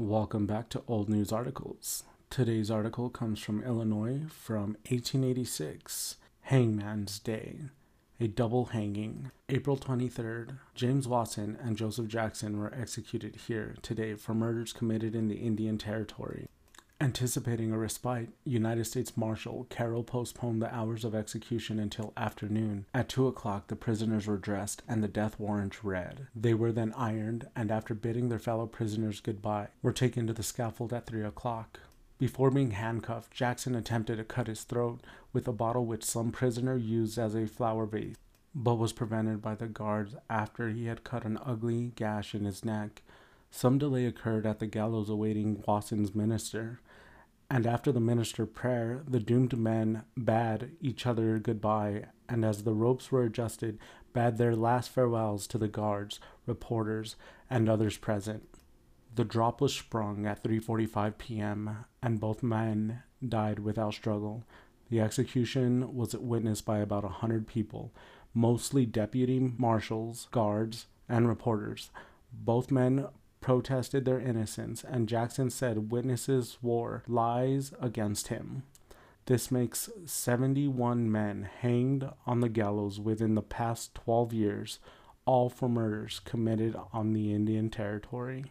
Welcome back to Old News Articles. Today's article comes from Illinois from 1886, Hangman's Day. A double hanging. April 23rd, James Watson and Joseph Jackson were executed here today for murders committed in the Indian Territory. Anticipating a respite, United States Marshal Carroll postponed the hours of execution until afternoon. At 2 o'clock, the prisoners were dressed and the death warrant read. They were then ironed, and after bidding their fellow prisoners goodbye, were taken to the scaffold at 3 o'clock. Before being handcuffed, Jackson attempted to cut his throat with a bottle which some prisoner used as a flower vase, but was prevented by the guards after he had cut an ugly gash in his neck. Some delay occurred at the gallows awaiting Watson's minister and after the minister prayer, the doomed men bade each other goodbye, and as the ropes were adjusted, bade their last farewells to the guards, reporters, and others present. The drop was sprung at 3:45 p.m., and both men died without struggle. The execution was witnessed by about a hundred people, mostly deputy marshals, guards, and reporters. Both men protested their innocence, and Jackson said witnesses swore lies against him. This makes 71 men hanged on the gallows within the past 12 years, all for murders committed on the Indian Territory.